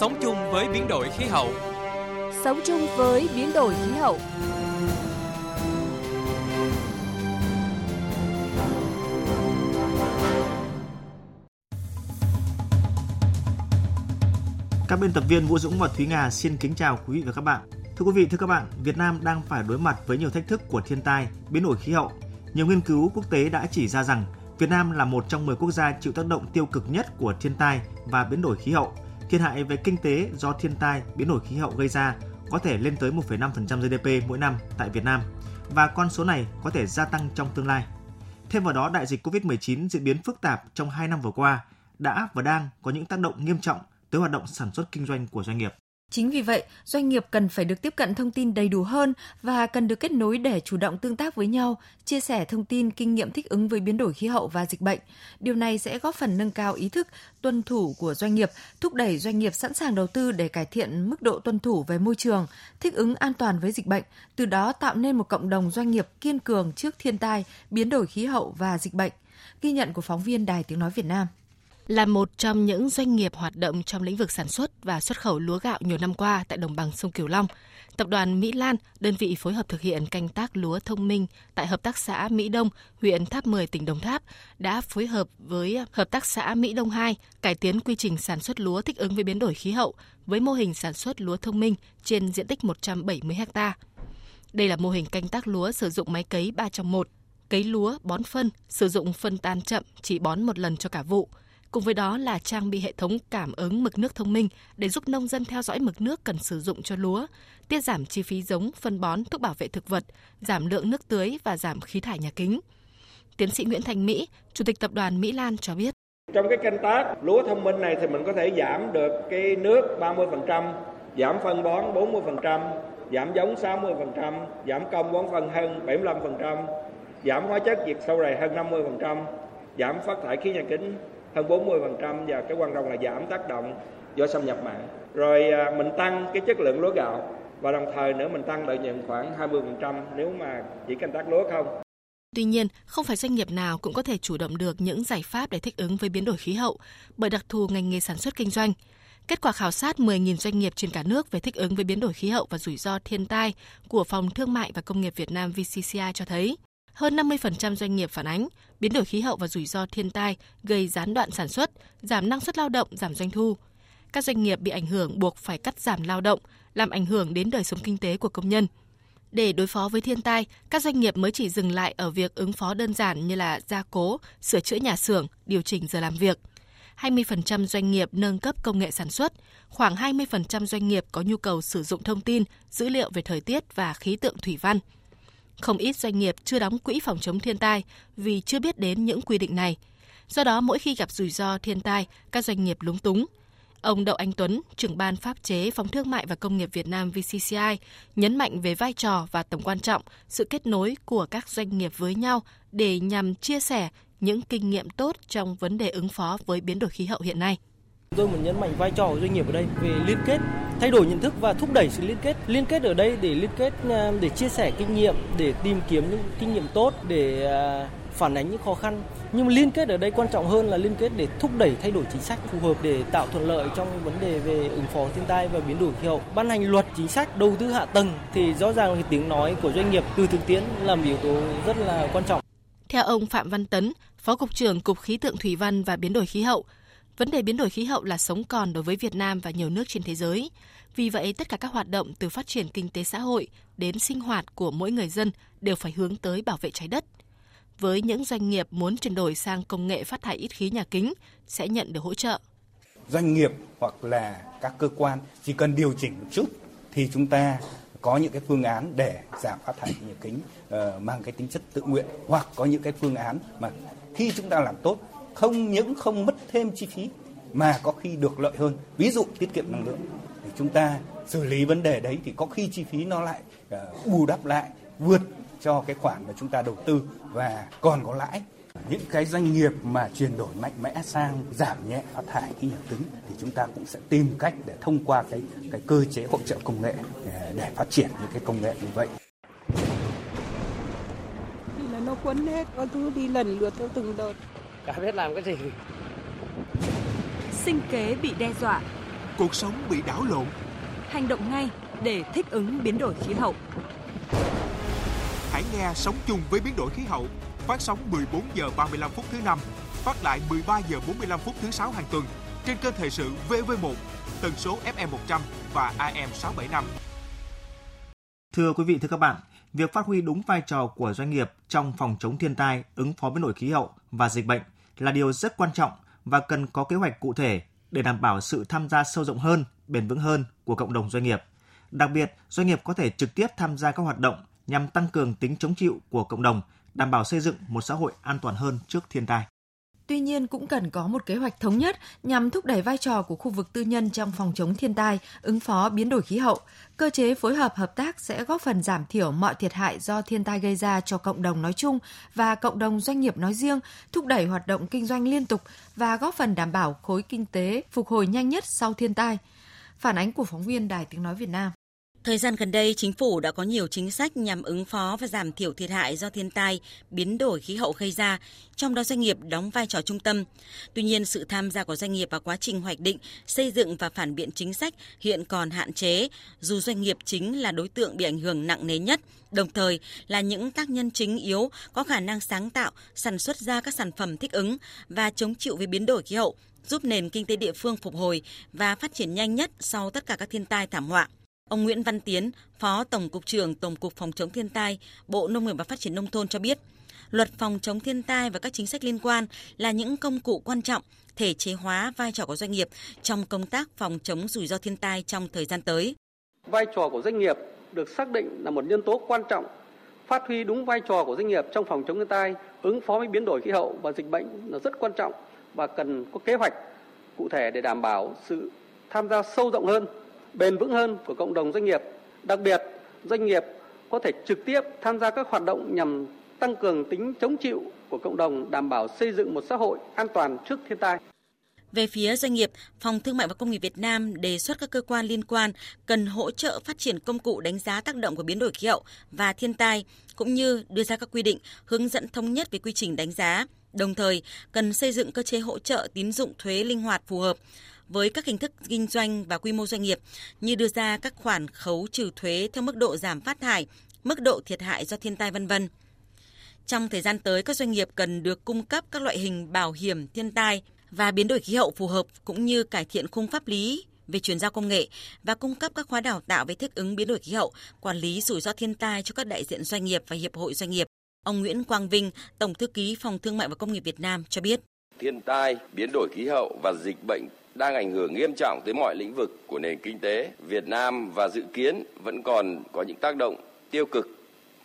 Sống chung với biến đổi khí hậu. Sống chung với biến đổi khí hậu. Các biên tập viên Vũ Dũng và Thúy Nga xin kính chào quý vị và các bạn. Thưa quý vị, thưa các bạn, Việt Nam đang phải đối mặt với nhiều thách thức của thiên tai, biến đổi khí hậu. Nhiều nghiên cứu quốc tế đã chỉ ra rằng Việt Nam là một trong 10 quốc gia chịu tác động tiêu cực nhất của thiên tai và biến đổi khí hậu. Thiệt hại về kinh tế do thiên tai, biến đổi khí hậu gây ra có thể lên tới 1,5% GDP mỗi năm tại Việt Nam và con số này có thể gia tăng trong tương lai. Thêm vào đó, đại dịch COVID-19 diễn biến phức tạp trong 2 năm vừa qua đã và đang có những tác động nghiêm trọng tới hoạt động sản xuất kinh doanh của doanh nghiệp. Chính vì vậy, doanh nghiệp cần phải được tiếp cận thông tin đầy đủ hơn và cần được kết nối để chủ động tương tác với nhau, chia sẻ thông tin, kinh nghiệm thích ứng với biến đổi khí hậu và dịch bệnh. Điều này sẽ góp phần nâng cao ý thức tuân thủ của doanh nghiệp, thúc đẩy doanh nghiệp sẵn sàng đầu tư để cải thiện mức độ tuân thủ về môi trường, thích ứng an toàn với dịch bệnh, từ đó tạo nên một cộng đồng doanh nghiệp kiên cường trước thiên tai, biến đổi khí hậu và dịch bệnh. Ghi nhận của phóng viên Đài Tiếng Nói Việt Nam. Là một trong những doanh nghiệp hoạt động trong lĩnh vực sản xuất và xuất khẩu lúa gạo nhiều năm qua tại đồng bằng sông Cửu Long, Tập đoàn Mỹ Lan, đơn vị phối hợp thực hiện canh tác lúa thông minh tại Hợp tác xã Mỹ Đông, huyện Tháp 10, tỉnh Đồng Tháp, đã phối hợp với Hợp tác xã Mỹ Đông 2 cải tiến quy trình sản xuất lúa thích ứng với biến đổi khí hậu với mô hình sản xuất lúa thông minh trên diện tích 170 ha. Đây là mô hình canh tác lúa sử dụng máy cấy 3 trong 1, cấy lúa, bón phân, sử dụng phân tan chậm, chỉ bón một lần cho cả vụ – Cùng với đó là trang bị hệ thống cảm ứng mực nước thông minh để giúp nông dân theo dõi mực nước cần sử dụng cho lúa, tiết giảm chi phí giống, phân bón, thuốc bảo vệ thực vật, giảm lượng nước tưới và giảm khí thải nhà kính. Tiến sĩ Nguyễn Thành Mỹ, Chủ tịch Tập đoàn Mỹ Lan cho biết. Trong cái canh tác lúa thông minh này thì mình có thể giảm được cái nước 30%, giảm phân bón 40%, giảm giống 60%, giảm công bón phân hơn 75%, giảm hóa chất diệt sâu rầy hơn 50%, giảm phát thải khí nhà kính hơn 40% và cái quan trọng là giảm tác động do xâm nhập mặn. Rồi à, mình tăng cái chất lượng lúa gạo và đồng thời nữa mình tăng lợi nhuận khoảng 20% nếu mà chỉ canh tác lúa không. Tuy nhiên, không phải doanh nghiệp nào cũng có thể chủ động được những giải pháp để thích ứng với biến đổi khí hậu bởi đặc thù ngành nghề sản xuất kinh doanh. Kết quả khảo sát 10.000 doanh nghiệp trên cả nước về thích ứng với biến đổi khí hậu và rủi ro thiên tai của Phòng Thương mại và Công nghiệp Việt Nam VCCI cho thấy, hơn 50% doanh nghiệp phản ánh biến đổi khí hậu và rủi ro thiên tai gây gián đoạn sản xuất, giảm năng suất lao động, giảm doanh thu. Các doanh nghiệp bị ảnh hưởng buộc phải cắt giảm lao động, làm ảnh hưởng đến đời sống kinh tế của công nhân. Để đối phó với thiên tai, các doanh nghiệp mới chỉ dừng lại ở việc ứng phó đơn giản như là gia cố, sửa chữa nhà xưởng, điều chỉnh giờ làm việc. 20% doanh nghiệp nâng cấp công nghệ sản xuất, khoảng 20% doanh nghiệp có nhu cầu sử dụng thông tin, dữ liệu về thời tiết và khí tượng thủy văn – không ít doanh nghiệp chưa đóng quỹ phòng chống thiên tai vì chưa biết đến những quy định này. Do đó, mỗi khi gặp rủi ro thiên tai, các doanh nghiệp lúng túng. Ông Đậu Anh Tuấn, trưởng ban pháp chế Phòng Thương mại và Công nghiệp Việt Nam VCCI, nhấn mạnh về vai trò và tầm quan trọng sự kết nối của các doanh nghiệp với nhau để nhằm chia sẻ những kinh nghiệm tốt trong vấn đề ứng phó với biến đổi khí hậu hiện nay. Tôi muốn nhấn mạnh vai trò của doanh nghiệp ở đây về liên kết, thay đổi nhận thức và thúc đẩy sự liên kết. Liên kết ở đây để liên kết à, để chia sẻ kinh nghiệm, để tìm kiếm những kinh nghiệm tốt để à, phản ánh những khó khăn. Nhưng mà liên kết ở đây quan trọng hơn là liên kết để thúc đẩy thay đổi chính sách phù hợp để tạo thuận lợi trong vấn đề về ứng phó thiên tai và biến đổi khí hậu. Ban hành luật chính sách đầu tư hạ tầng thì rõ ràng là tiếng nói của doanh nghiệp từ thực tiễn là một yếu tố rất là quan trọng. Theo ông Phạm Văn Tấn, Phó Cục trưởng Cục Khí tượng Thủy văn và Biến đổi Khí hậu, Vấn đề biến đổi khí hậu là sống còn đối với Việt Nam và nhiều nước trên thế giới. Vì vậy, tất cả các hoạt động từ phát triển kinh tế xã hội đến sinh hoạt của mỗi người dân đều phải hướng tới bảo vệ trái đất. Với những doanh nghiệp muốn chuyển đổi sang công nghệ phát thải ít khí nhà kính sẽ nhận được hỗ trợ. Doanh nghiệp hoặc là các cơ quan chỉ cần điều chỉnh một chút thì chúng ta có những cái phương án để giảm phát thải nhà kính uh, mang cái tính chất tự nguyện hoặc có những cái phương án mà khi chúng ta làm tốt không những không mất thêm chi phí mà có khi được lợi hơn. Ví dụ tiết kiệm năng lượng thì chúng ta xử lý vấn đề đấy thì có khi chi phí nó lại uh, bù đắp lại vượt cho cái khoản mà chúng ta đầu tư và còn có lãi. Những cái doanh nghiệp mà chuyển đổi mạnh mẽ sang giảm nhẹ phát thải khí nhà kính thì chúng ta cũng sẽ tìm cách để thông qua cái cái cơ chế hỗ trợ công nghệ để, để phát triển những cái công nghệ như vậy. Thì là nó quấn hết, có thứ đi lần lượt theo từng đợt. Chả biết làm cái gì. Sinh kế bị đe dọa. cuộc sống bị đảo lộn. Hành động ngay để thích ứng biến đổi khí hậu. Hãy nghe Sống chung với biến đổi khí hậu phát sóng 14 giờ 35 phút thứ năm, phát lại 13 giờ 45 phút thứ sáu hàng tuần trên kênh thời sự VV1, tần số FM 100 và AM 675. Thưa quý vị, thưa các bạn, việc phát huy đúng vai trò của doanh nghiệp trong phòng chống thiên tai, ứng phó biến đổi khí hậu và dịch bệnh là điều rất quan trọng và cần có kế hoạch cụ thể để đảm bảo sự tham gia sâu rộng hơn, bền vững hơn của cộng đồng doanh nghiệp. Đặc biệt, doanh nghiệp có thể trực tiếp tham gia các hoạt động nhằm tăng cường tính chống chịu của cộng đồng, đảm bảo xây dựng một xã hội an toàn hơn trước thiên tai. Tuy nhiên cũng cần có một kế hoạch thống nhất nhằm thúc đẩy vai trò của khu vực tư nhân trong phòng chống thiên tai, ứng phó biến đổi khí hậu. Cơ chế phối hợp hợp tác sẽ góp phần giảm thiểu mọi thiệt hại do thiên tai gây ra cho cộng đồng nói chung và cộng đồng doanh nghiệp nói riêng, thúc đẩy hoạt động kinh doanh liên tục và góp phần đảm bảo khối kinh tế phục hồi nhanh nhất sau thiên tai. Phản ánh của phóng viên Đài Tiếng Nói Việt Nam. Thời gian gần đây, chính phủ đã có nhiều chính sách nhằm ứng phó và giảm thiểu thiệt hại do thiên tai, biến đổi khí hậu gây ra, trong đó doanh nghiệp đóng vai trò trung tâm. Tuy nhiên, sự tham gia của doanh nghiệp vào quá trình hoạch định, xây dựng và phản biện chính sách hiện còn hạn chế, dù doanh nghiệp chính là đối tượng bị ảnh hưởng nặng nề nhất, đồng thời là những tác nhân chính yếu có khả năng sáng tạo, sản xuất ra các sản phẩm thích ứng và chống chịu với biến đổi khí hậu, giúp nền kinh tế địa phương phục hồi và phát triển nhanh nhất sau tất cả các thiên tai thảm họa. Ông Nguyễn Văn Tiến, Phó Tổng cục trưởng Tổng cục Phòng chống thiên tai, Bộ Nông nghiệp và Phát triển nông thôn cho biết, luật phòng chống thiên tai và các chính sách liên quan là những công cụ quan trọng thể chế hóa vai trò của doanh nghiệp trong công tác phòng chống rủi ro thiên tai trong thời gian tới. Vai trò của doanh nghiệp được xác định là một nhân tố quan trọng phát huy đúng vai trò của doanh nghiệp trong phòng chống thiên tai, ứng phó với biến đổi khí hậu và dịch bệnh là rất quan trọng và cần có kế hoạch cụ thể để đảm bảo sự tham gia sâu rộng hơn bền vững hơn của cộng đồng doanh nghiệp. Đặc biệt, doanh nghiệp có thể trực tiếp tham gia các hoạt động nhằm tăng cường tính chống chịu của cộng đồng, đảm bảo xây dựng một xã hội an toàn trước thiên tai. Về phía doanh nghiệp, Phòng Thương mại và Công nghiệp Việt Nam đề xuất các cơ quan liên quan cần hỗ trợ phát triển công cụ đánh giá tác động của biến đổi khí hậu và thiên tai, cũng như đưa ra các quy định hướng dẫn thống nhất về quy trình đánh giá. Đồng thời, cần xây dựng cơ chế hỗ trợ tín dụng thuế linh hoạt phù hợp, với các hình thức kinh doanh và quy mô doanh nghiệp như đưa ra các khoản khấu trừ thuế theo mức độ giảm phát thải, mức độ thiệt hại do thiên tai vân vân. Trong thời gian tới, các doanh nghiệp cần được cung cấp các loại hình bảo hiểm thiên tai và biến đổi khí hậu phù hợp cũng như cải thiện khung pháp lý về chuyển giao công nghệ và cung cấp các khóa đào tạo về thích ứng biến đổi khí hậu, quản lý rủi ro thiên tai cho các đại diện doanh nghiệp và hiệp hội doanh nghiệp. Ông Nguyễn Quang Vinh, Tổng thư ký Phòng Thương mại và Công nghiệp Việt Nam cho biết. Thiên tai, biến đổi khí hậu và dịch bệnh đang ảnh hưởng nghiêm trọng tới mọi lĩnh vực của nền kinh tế Việt Nam và dự kiến vẫn còn có những tác động tiêu cực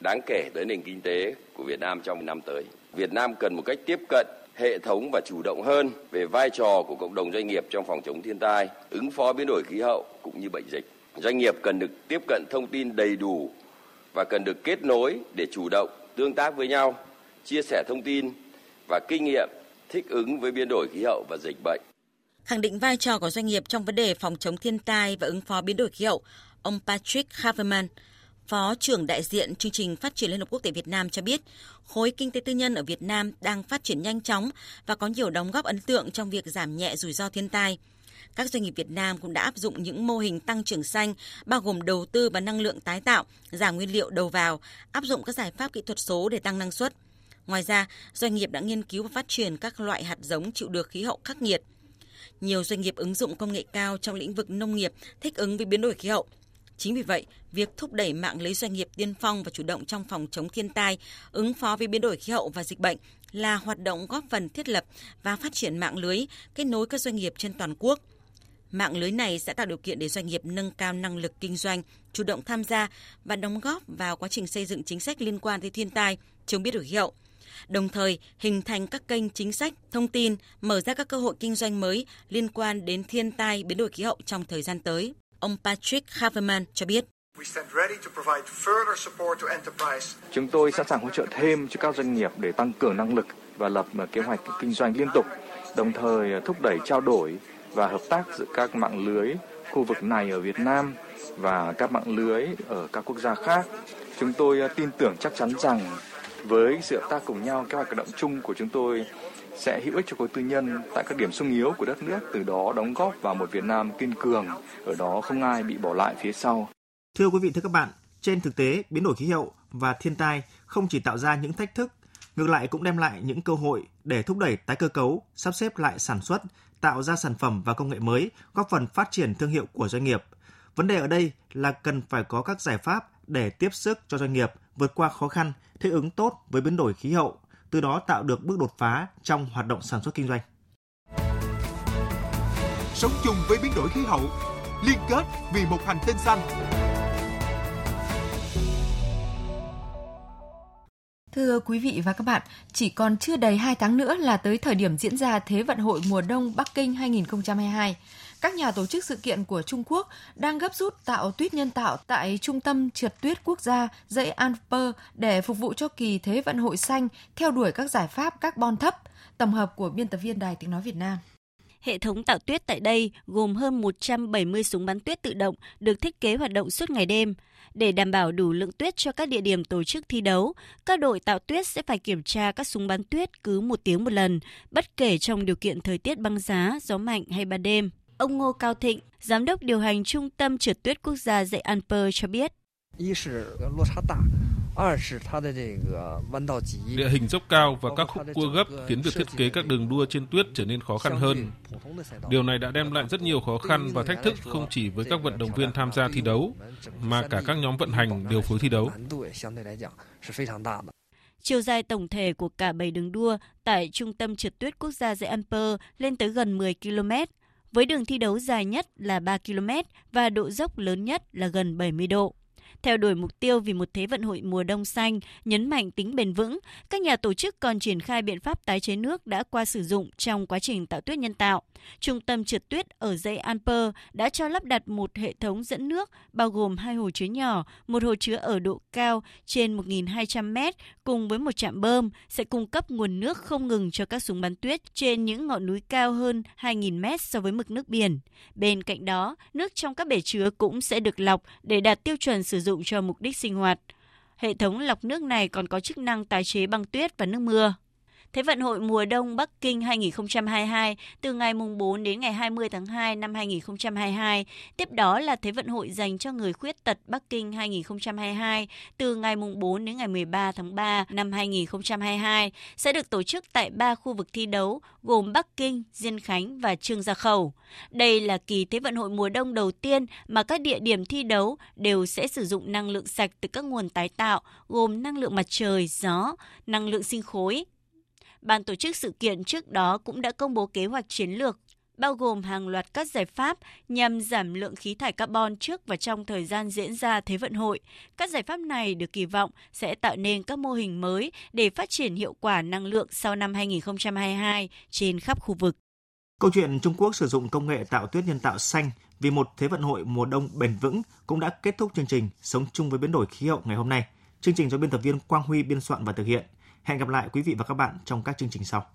đáng kể tới nền kinh tế của Việt Nam trong năm tới. Việt Nam cần một cách tiếp cận hệ thống và chủ động hơn về vai trò của cộng đồng doanh nghiệp trong phòng chống thiên tai, ứng phó biến đổi khí hậu cũng như bệnh dịch. Doanh nghiệp cần được tiếp cận thông tin đầy đủ và cần được kết nối để chủ động tương tác với nhau, chia sẻ thông tin và kinh nghiệm thích ứng với biến đổi khí hậu và dịch bệnh khẳng định vai trò của doanh nghiệp trong vấn đề phòng chống thiên tai và ứng phó biến đổi khí hậu, ông Patrick Haverman, Phó trưởng đại diện chương trình phát triển Liên Hợp Quốc tại Việt Nam cho biết, khối kinh tế tư nhân ở Việt Nam đang phát triển nhanh chóng và có nhiều đóng góp ấn tượng trong việc giảm nhẹ rủi ro thiên tai. Các doanh nghiệp Việt Nam cũng đã áp dụng những mô hình tăng trưởng xanh, bao gồm đầu tư vào năng lượng tái tạo, giảm nguyên liệu đầu vào, áp dụng các giải pháp kỹ thuật số để tăng năng suất. Ngoài ra, doanh nghiệp đã nghiên cứu và phát triển các loại hạt giống chịu được khí hậu khắc nghiệt – nhiều doanh nghiệp ứng dụng công nghệ cao trong lĩnh vực nông nghiệp thích ứng với biến đổi khí hậu. Chính vì vậy, việc thúc đẩy mạng lưới doanh nghiệp tiên phong và chủ động trong phòng chống thiên tai, ứng phó với biến đổi khí hậu và dịch bệnh là hoạt động góp phần thiết lập và phát triển mạng lưới kết nối các doanh nghiệp trên toàn quốc. Mạng lưới này sẽ tạo điều kiện để doanh nghiệp nâng cao năng lực kinh doanh, chủ động tham gia và đóng góp vào quá trình xây dựng chính sách liên quan tới thiên tai, chống biến đổi khí hậu đồng thời hình thành các kênh chính sách, thông tin, mở ra các cơ hội kinh doanh mới liên quan đến thiên tai biến đổi khí hậu trong thời gian tới. Ông Patrick Haverman cho biết. Chúng tôi sẵn sàng hỗ trợ thêm cho các doanh nghiệp để tăng cường năng lực và lập kế hoạch kinh doanh liên tục, đồng thời thúc đẩy trao đổi và hợp tác giữa các mạng lưới khu vực này ở Việt Nam và các mạng lưới ở các quốc gia khác. Chúng tôi tin tưởng chắc chắn rằng với sự hợp tác cùng nhau, các hoạt động chung của chúng tôi sẽ hữu ích cho khối tư nhân tại các điểm sung yếu của đất nước, từ đó đóng góp vào một Việt Nam kiên cường, ở đó không ai bị bỏ lại phía sau. Thưa quý vị, thưa các bạn, trên thực tế, biến đổi khí hậu và thiên tai không chỉ tạo ra những thách thức, ngược lại cũng đem lại những cơ hội để thúc đẩy tái cơ cấu, sắp xếp lại sản xuất, tạo ra sản phẩm và công nghệ mới, góp phần phát triển thương hiệu của doanh nghiệp. Vấn đề ở đây là cần phải có các giải pháp để tiếp sức cho doanh nghiệp vượt qua khó khăn, thích ứng tốt với biến đổi khí hậu, từ đó tạo được bước đột phá trong hoạt động sản xuất kinh doanh. Sống chung với biến đổi khí hậu, liên kết vì một hành tinh xanh. Thưa quý vị và các bạn, chỉ còn chưa đầy 2 tháng nữa là tới thời điểm diễn ra Thế vận hội mùa đông Bắc Kinh 2022. Các nhà tổ chức sự kiện của Trung Quốc đang gấp rút tạo tuyết nhân tạo tại Trung tâm Trượt tuyết quốc gia dãy Alper để phục vụ cho kỳ Thế vận hội xanh theo đuổi các giải pháp carbon thấp. Tổng hợp của biên tập viên Đài Tiếng Nói Việt Nam. Hệ thống tạo tuyết tại đây gồm hơn 170 súng bắn tuyết tự động được thiết kế hoạt động suốt ngày đêm. Để đảm bảo đủ lượng tuyết cho các địa điểm tổ chức thi đấu, các đội tạo tuyết sẽ phải kiểm tra các súng bắn tuyết cứ một tiếng một lần, bất kể trong điều kiện thời tiết băng giá, gió mạnh hay ban đêm. Ông Ngô Cao Thịnh, Giám đốc điều hành Trung tâm Trượt tuyết quốc gia dạy Alper cho biết. Địa hình dốc cao và các khúc cua gấp khiến việc thiết kế các đường đua trên tuyết trở nên khó khăn hơn. Điều này đã đem lại rất nhiều khó khăn và thách thức không chỉ với các vận động viên tham gia thi đấu, mà cả các nhóm vận hành điều phối thi đấu. Chiều dài tổng thể của cả bảy đường đua tại Trung tâm trượt tuyết quốc gia dạy Alper lên tới gần 10 km, với đường thi đấu dài nhất là 3 km và độ dốc lớn nhất là gần 70 độ. Theo đuổi mục tiêu vì một thế vận hội mùa đông xanh, nhấn mạnh tính bền vững, các nhà tổ chức còn triển khai biện pháp tái chế nước đã qua sử dụng trong quá trình tạo tuyết nhân tạo. Trung tâm trượt tuyết ở dãy Alper đã cho lắp đặt một hệ thống dẫn nước bao gồm hai hồ chứa nhỏ, một hồ chứa ở độ cao trên 1.200 m cùng với một trạm bơm sẽ cung cấp nguồn nước không ngừng cho các súng bắn tuyết trên những ngọn núi cao hơn 2.000 m so với mực nước biển. Bên cạnh đó, nước trong các bể chứa cũng sẽ được lọc để đạt tiêu chuẩn sử dụng cho mục đích sinh hoạt. Hệ thống lọc nước này còn có chức năng tái chế băng tuyết và nước mưa. Thế vận hội mùa đông Bắc Kinh 2022 từ ngày 4 đến ngày 20 tháng 2 năm 2022. Tiếp đó là Thế vận hội dành cho người khuyết tật Bắc Kinh 2022 từ ngày 4 đến ngày 13 tháng 3 năm 2022 sẽ được tổ chức tại 3 khu vực thi đấu gồm Bắc Kinh, Diên Khánh và Trương Gia Khẩu. Đây là kỳ Thế vận hội mùa đông đầu tiên mà các địa điểm thi đấu đều sẽ sử dụng năng lượng sạch từ các nguồn tái tạo gồm năng lượng mặt trời, gió, năng lượng sinh khối, Ban tổ chức sự kiện trước đó cũng đã công bố kế hoạch chiến lược, bao gồm hàng loạt các giải pháp nhằm giảm lượng khí thải carbon trước và trong thời gian diễn ra Thế vận hội. Các giải pháp này được kỳ vọng sẽ tạo nên các mô hình mới để phát triển hiệu quả năng lượng sau năm 2022 trên khắp khu vực. Câu chuyện Trung Quốc sử dụng công nghệ tạo tuyết nhân tạo xanh vì một Thế vận hội mùa đông bền vững cũng đã kết thúc chương trình Sống chung với biến đổi khí hậu ngày hôm nay. Chương trình do biên tập viên Quang Huy biên soạn và thực hiện. Hẹn gặp lại quý vị và các bạn trong các chương trình sau.